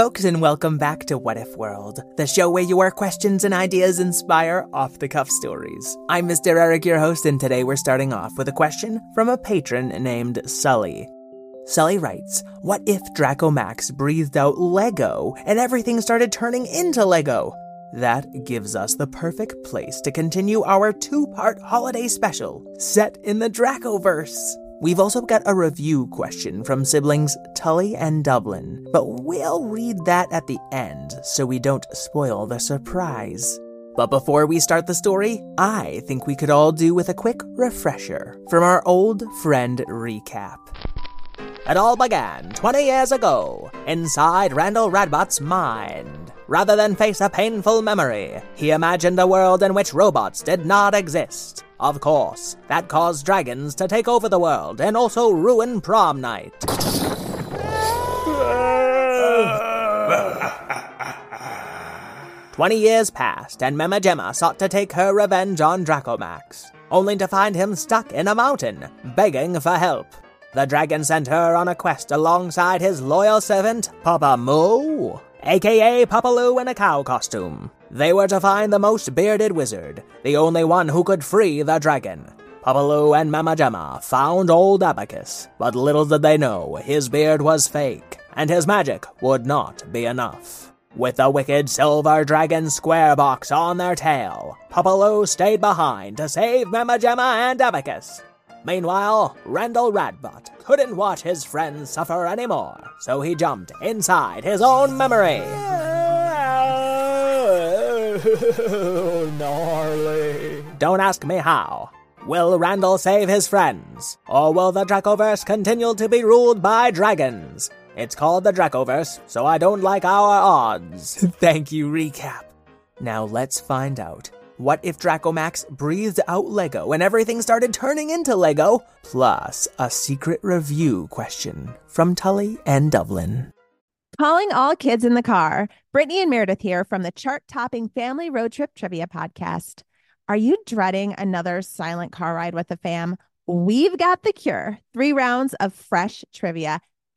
Folks, and welcome back to What If World, the show where your questions and ideas inspire off the cuff stories. I'm Mr. Eric, your host, and today we're starting off with a question from a patron named Sully. Sully writes, What if Dracomax breathed out Lego and everything started turning into Lego? That gives us the perfect place to continue our two part holiday special set in the Dracoverse. We've also got a review question from siblings Tully and Dublin, but we'll read that at the end so we don't spoil the surprise. But before we start the story, I think we could all do with a quick refresher from our old friend recap. It all began 20 years ago, inside Randall Radbot's mind. Rather than face a painful memory, he imagined a world in which robots did not exist. Of course, that caused dragons to take over the world and also ruin prom night. Twenty years passed, and Mamma Jamma sought to take her revenge on Dracomax, only to find him stuck in a mountain, begging for help. The dragon sent her on a quest alongside his loyal servant, Poppa Moo, aka Papaloo in a cow costume. They were to find the most bearded wizard, the only one who could free the dragon. Papaloo and Mamma Jamma found old Abacus, but little did they know his beard was fake, and his magic would not be enough. With the wicked silver dragon square box on their tail, Papaloo stayed behind to save Mamma Jamma and Abacus. Meanwhile, Randall Radbot couldn't watch his friends suffer anymore, so he jumped inside his own memory. Gnarly. Don't ask me how. Will Randall save his friends? Or will the Dracoverse continue to be ruled by dragons? It's called the Dracoverse, so I don't like our odds. Thank you, recap. Now let's find out. What if Dracomax breathed out Lego and everything started turning into Lego? Plus, a secret review question from Tully and Dublin. Calling all kids in the car. Brittany and Meredith here from the chart topping Family Road Trip Trivia Podcast. Are you dreading another silent car ride with the fam? We've got the cure. Three rounds of fresh trivia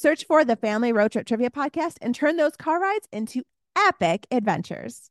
Search for the Family Road Trip Trivia Podcast and turn those car rides into epic adventures.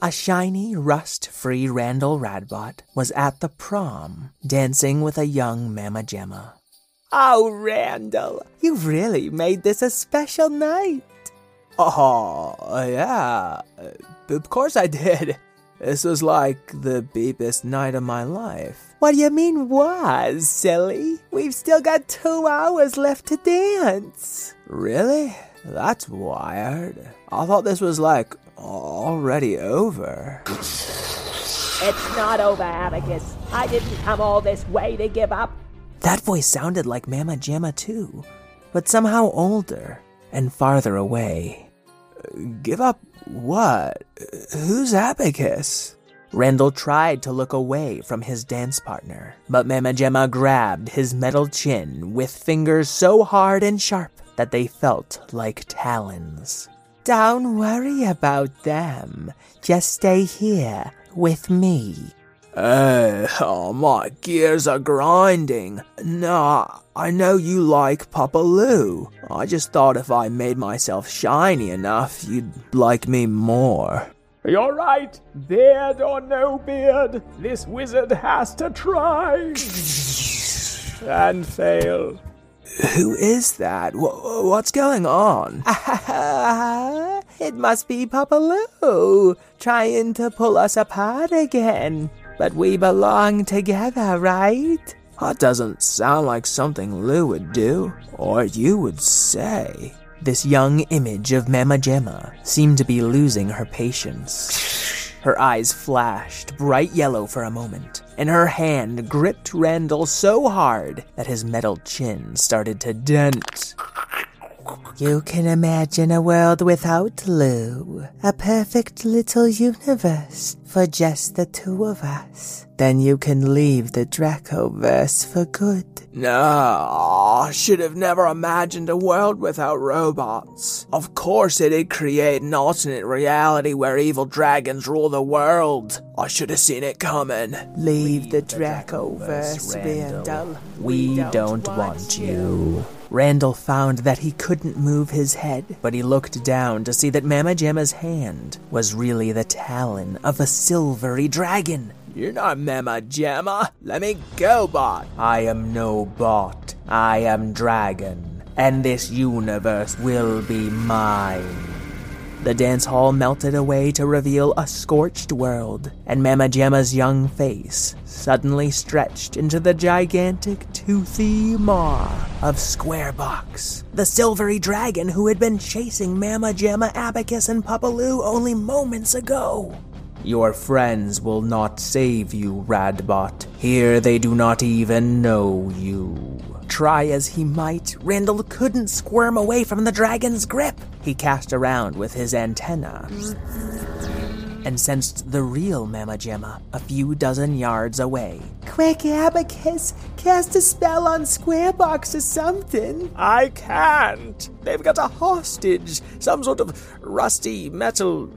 A shiny, rust free Randall Radbot was at the prom, dancing with a young Mamma Jamma. Oh, Randall, you've really made this a special night. Oh, yeah, of course I did. This was like the beepest night of my life. What do you mean, was, silly? We've still got two hours left to dance. Really? That's wired. I thought this was like already over. It's not over, Abacus. I didn't come all this way to give up. That voice sounded like Mamma Jamma too, but somehow older and farther away. Give up what? Who's Abacus? Randall tried to look away from his dance partner, but Mamma Jamma grabbed his metal chin with fingers so hard and sharp that they felt like talons. Don't worry about them. Just stay here with me. Hey, oh, my gears are grinding. Nah, I know you like Papa Lou. I just thought if I made myself shiny enough, you'd like me more. You're right. Beard or no beard, this wizard has to try. and fail. Who is that? Wh- what's going on? it must be Papa Lou trying to pull us apart again. But we belong together, right? That doesn't sound like something Lou would do, or you would say. This young image of Mamma Jamma seemed to be losing her patience. Her eyes flashed bright yellow for a moment, and her hand gripped Randall so hard that his metal chin started to dent. You can imagine a world without Lou, a perfect little universe for just the two of us. Then you can leave the Dracoverse for good. No, I should have never imagined a world without robots. Of course, it'd create an alternate reality where evil dragons rule the world. I should have seen it coming. Leave the Dracoverse, Randall. We don't want you. Randall found that he couldn't move his head, but he looked down to see that Mamma Jamma's hand was really the talon of a silvery dragon. You're not Mamma Jamma. Let me go, bot. I am no bot. I am dragon. And this universe will be mine. The dance hall melted away to reveal a scorched world, and Mamma Jamma's young face suddenly stretched into the gigantic toothy maw of Squarebox, the silvery dragon who had been chasing Mamma Jamma, Abacus, and Papa Lou only moments ago. Your friends will not save you, Radbot. Here they do not even know you. Try as he might, Randall couldn't squirm away from the dragon's grip. He cast around with his antenna and sensed the real Mamma Jamma a few dozen yards away. Quick, Abacus, cast a spell on Squarebox or something. I can't. They've got a hostage. Some sort of rusty metal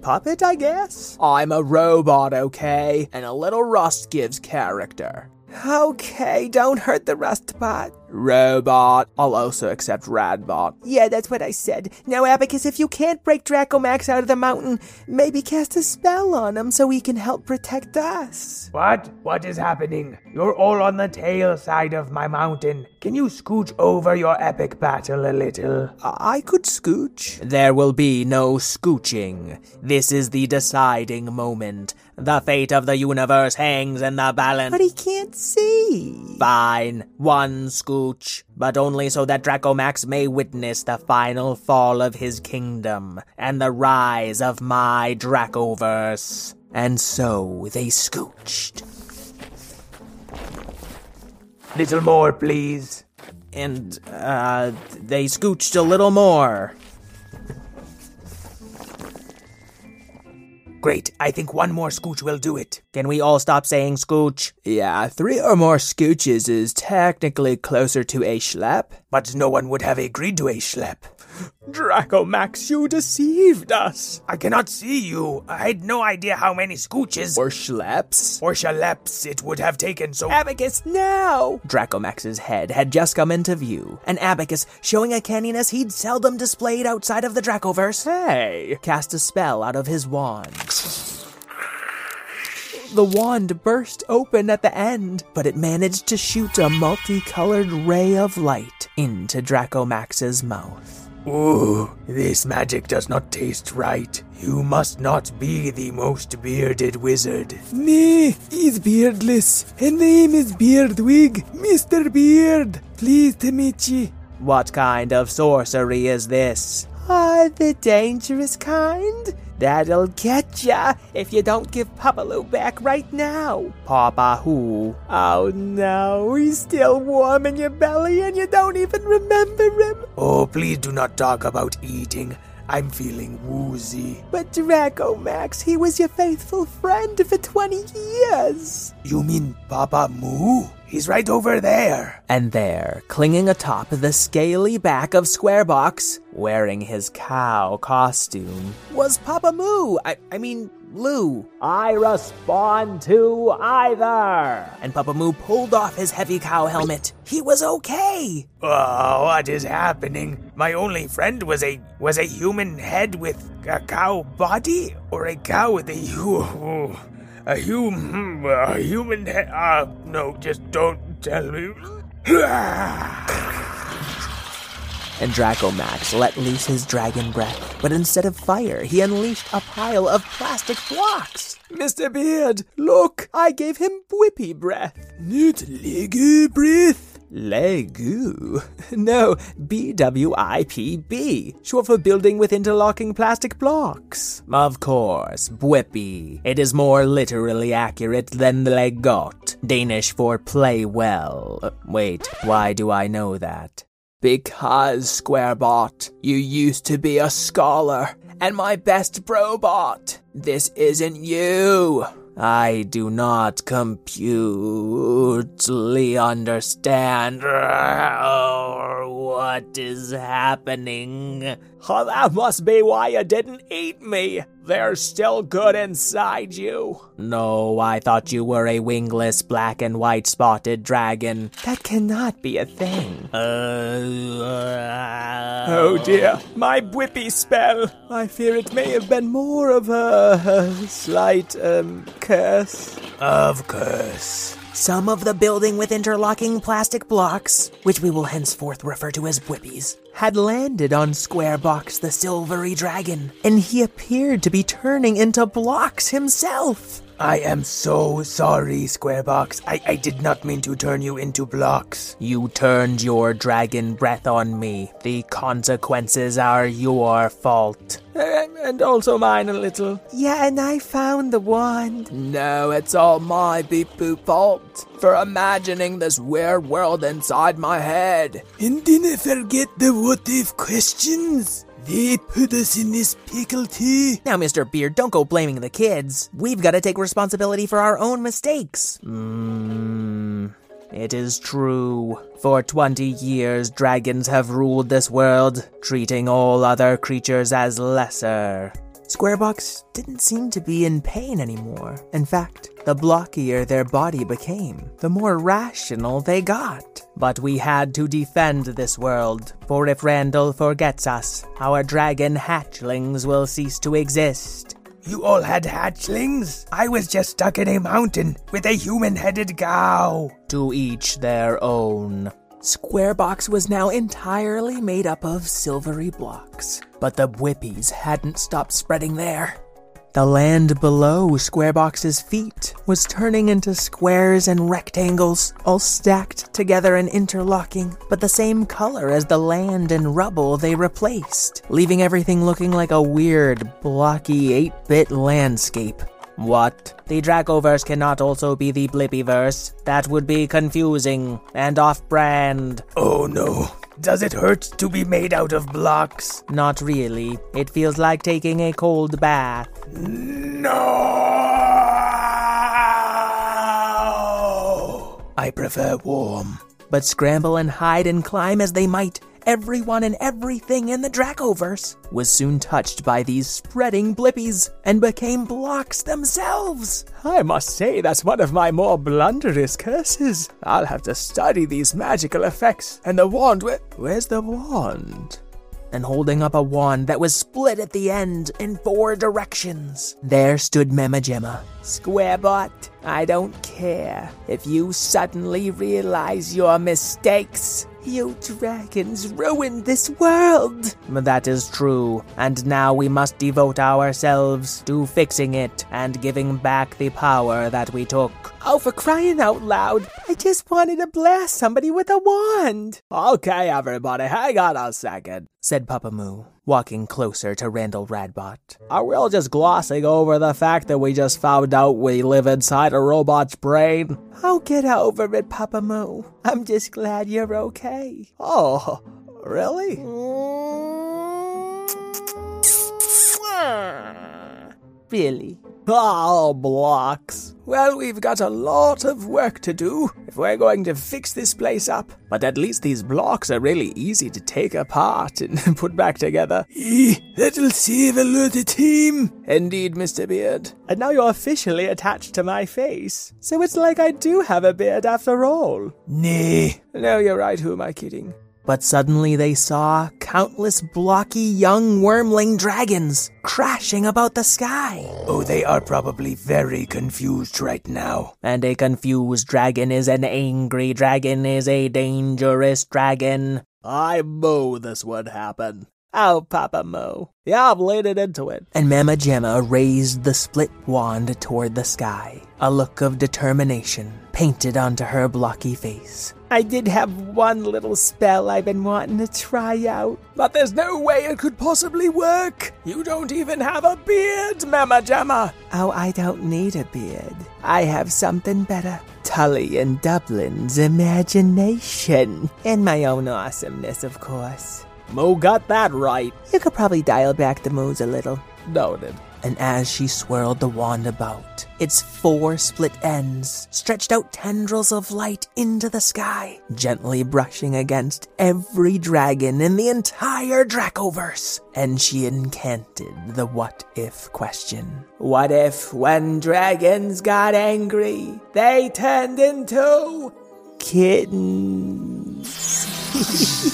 puppet, I guess? I'm a robot, okay? And a little rust gives character. Okay, don't hurt the rust bot. Robot. I'll also accept Radbot. Yeah, that's what I said. Now, Abacus, if you can't break Dracomax out of the mountain, maybe cast a spell on him so he can help protect us. What? What is happening? You're all on the tail side of my mountain. Can you scooch over your epic battle a little? I could scooch. There will be no scooching. This is the deciding moment. The fate of the universe hangs in the balance. But he can't see. Fine. One scooch, but only so that Dracomax may witness the final fall of his kingdom and the rise of my Dracoverse. And so they scooched. Little more, please. And, uh, they scooched a little more. Great, I think one more scooch will do it. Can we all stop saying scooch? Yeah, three or more scooches is technically closer to a schlep, but no one would have agreed to a schlep. Dracomax, you deceived us. I cannot see you. I had no idea how many scooches Or schleps? or schleps it would have taken, so Abacus, now! Dracomax's head had just come into view, and Abacus, showing a canniness he'd seldom displayed outside of the Dracoverse, hey, cast a spell out of his wand. The wand burst open at the end, but it managed to shoot a multicolored ray of light into Dracomax's mouth. Ooh, this magic does not taste right. You must not be the most bearded wizard. Nay, he's beardless. Her name is Beardwig. Mr. Beard, pleased to meet ye. What kind of sorcery is this? Ah, the dangerous kind? That'll get ya if you don't give Papa Lou back right now. Papa who? Oh no, he's still warm in your belly and you don't even remember him. Oh, please do not talk about eating. I'm feeling woozy. But Dracomax, he was your faithful friend for 20 years. You mean Poppa Moo? He's right over there. And there, clinging atop the scaly back of Squarebox, wearing his cow costume, was Poppa Moo. I, I mean, Lou. I respond to either. And Poppa Moo pulled off his heavy cow helmet. He was okay. Oh, what is happening? My only friend was a was a human head with a cow body, or a cow with a hu- a human a human head. Uh, no, just don't tell me. And Dracomax let loose his dragon breath, but instead of fire, he unleashed a pile of plastic blocks. Mr. Beard, look, I gave him whippy breath. Not Lego breath. Legu? No, B W I P B, short for building with interlocking plastic blocks. Of course, Bwippy. It is more literally accurate than Legot, Danish for play well. Wait, why do I know that? Because, Squarebot, you used to be a scholar, and my best probot. This isn't you. I do not computely understand what is happening. Oh, that must be why you didn't eat me. They're still good inside you. No, I thought you were a wingless black and white spotted dragon. That cannot be a thing. oh dear, my whippy spell. I fear it may have been more of a, a slight um, curse. of course. Some of the building with interlocking plastic blocks, which we will henceforth refer to as Whippies, had landed on Squarebox the silvery dragon, and he appeared to be turning into blocks himself. I am so sorry, Squarebox. I, I did not mean to turn you into blocks. You turned your dragon breath on me. The consequences are your fault. and also mine a little. Yeah, and I found the wand. No, it's all my beep boop fault for imagining this weird world inside my head. And didn't forget the what if questions. They put us in this pickle too. Now, Mr. Beard, don't go blaming the kids. We've got to take responsibility for our own mistakes. Mmm. It is true. For 20 years, dragons have ruled this world, treating all other creatures as lesser. Squarebox didn't seem to be in pain anymore. In fact, the blockier their body became, the more rational they got. But we had to defend this world, for if Randall forgets us, our dragon hatchlings will cease to exist. You all had hatchlings? I was just stuck in a mountain with a human headed cow. To each their own. Squarebox was now entirely made up of silvery blocks, but the Whippies hadn't stopped spreading there. The land below Squarebox's feet was turning into squares and rectangles, all stacked together and interlocking, but the same color as the land and rubble they replaced, leaving everything looking like a weird, blocky 8 bit landscape. What? The Dracoverse cannot also be the Blippiverse. That would be confusing and off brand. Oh no. Does it hurt to be made out of blocks? Not really. It feels like taking a cold bath. No! I prefer warm. But scramble and hide and climb as they might, everyone and everything in the Dracoverse was soon touched by these spreading blippies and became blocks themselves. I must say that's one of my more blunderous curses. I'll have to study these magical effects. And the wand, where, where's the wand? and holding up a wand that was split at the end in four directions. There stood Mamma Jamma. Squarebot, I don't care if you suddenly realize your mistakes. You dragons ruined this world. That is true, and now we must devote ourselves to fixing it and giving back the power that we took. Oh, for crying out loud! I just wanted to blast somebody with a wand. Okay, everybody, hang on a second, said Poppa Moo, walking closer to Randall Radbot. Are we all just glossing over the fact that we just found out we live inside a robot's brain? Oh, get over it, Poppa Moo. I'm just glad you're okay. Oh, really? Really? Oh, blocks. Well, we've got a lot of work to do if we're going to fix this place up. But at least these blocks are really easy to take apart and put back together. Eh, that'll save a lot of time. Indeed, Mr. Beard. And now you're officially attached to my face. So it's like I do have a beard after all. Nay. No, you're right. Who am I kidding? But suddenly they saw countless blocky young wormling dragons crashing about the sky. Oh, they are probably very confused right now. And a confused dragon is an angry dragon, is a dangerous dragon. I know this would happen. Oh, Papa Mo. Yeah, I've laid it into it. And Mama Gemma raised the split wand toward the sky, a look of determination painted onto her blocky face. I did have one little spell I've been wanting to try out, but there's no way it could possibly work. You don't even have a beard, Mamma Jamma. Oh, I don't need a beard. I have something better. Tully and Dublin's imagination. And my own awesomeness, of course. Mo got that right. You could probably dial back the moves a little. Noted. And as she swirled the wand about, its four split ends stretched out tendrils of light into the sky, gently brushing against every dragon in the entire Dracoverse. And she incanted the what if question. What if when dragons got angry, they turned into kittens?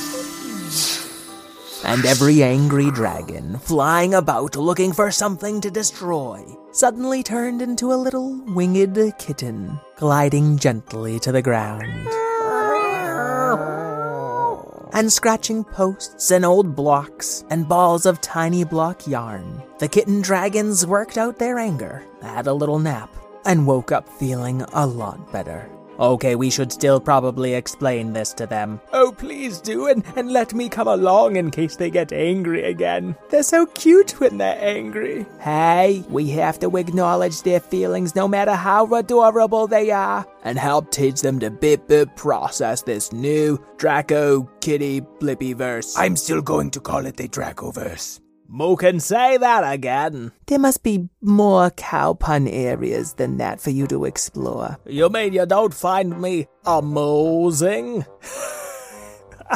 and every angry dragon, flying about looking for something to destroy, suddenly turned into a little winged kitten, gliding gently to the ground. And scratching posts and old blocks and balls of tiny block yarn, the kitten dragons worked out their anger, had a little nap, and woke up feeling a lot better. Okay, we should still probably explain this to them. Oh, please do, and, and let me come along in case they get angry again. They're so cute when they're angry. Hey, we have to acknowledge their feelings no matter how adorable they are, and help teach them to bit bit process this new Draco Kitty Blippy verse. I'm still going to call it the Dracoverse. Mo can say that again. There must be more cow pun areas than that for you to explore. You mean you don't find me amusing?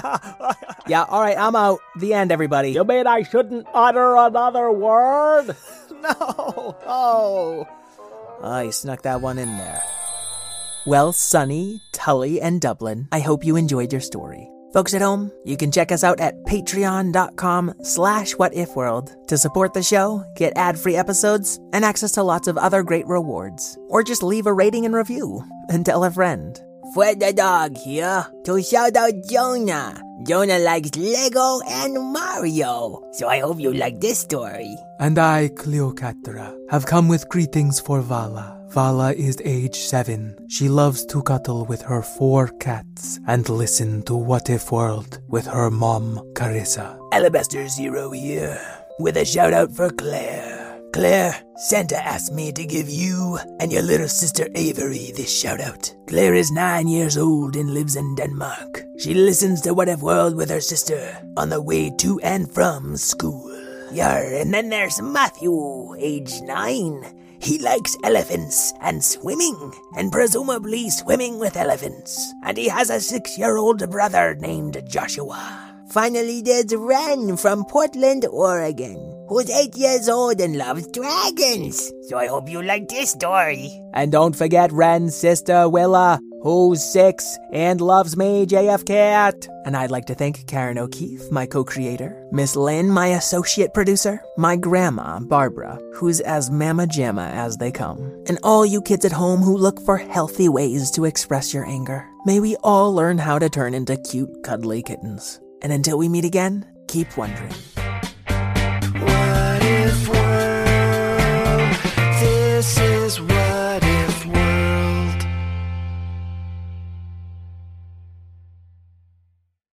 yeah, alright, I'm out. The end, everybody. You mean I shouldn't utter another word? no. Oh. I snuck that one in there. Well, Sully, Tully, and Dublin, I hope you enjoyed your story. Folks at home, you can check us out at patreon.com slash whatifworld to support the show, get ad-free episodes, and access to lots of other great rewards. Or just leave a rating and review and tell a friend. Fred the dog here to shout out Jonah. Jonah likes Lego and Mario, so I hope you like this story. And I, Cleocatra, have come with greetings for Vala. Vala is age seven. She loves to cuddle with her four cats and listen to What If World with her mom, Carissa. Alabaster Zero here, with a shout out for Claire. Claire, Santa asked me to give you and your little sister Avery this shout out. Claire is nine years old and lives in Denmark. She listens to What If World with her sister on the way to and from school. Yar, and then there's Matthew, age nine. He likes elephants and swimming, and presumably swimming with elephants. And he has a six year old brother named Joshua. Finally, there's Ren from Portland, Oregon who's eight years old and loves dragons. So I hope you like this story. And don't forget Ren's sister, Willa, who's six and loves me, JF Cat. And I'd like to thank Karen O'Keeffe, my co creator, Miss Lynn, my associate producer, my grandma, Barbara, who's as mama jamma as they come, and all you kids at home who look for healthy ways to express your anger. May we all learn how to turn into cute, cuddly kittens. And until we meet again, keep wondering. What if world, this is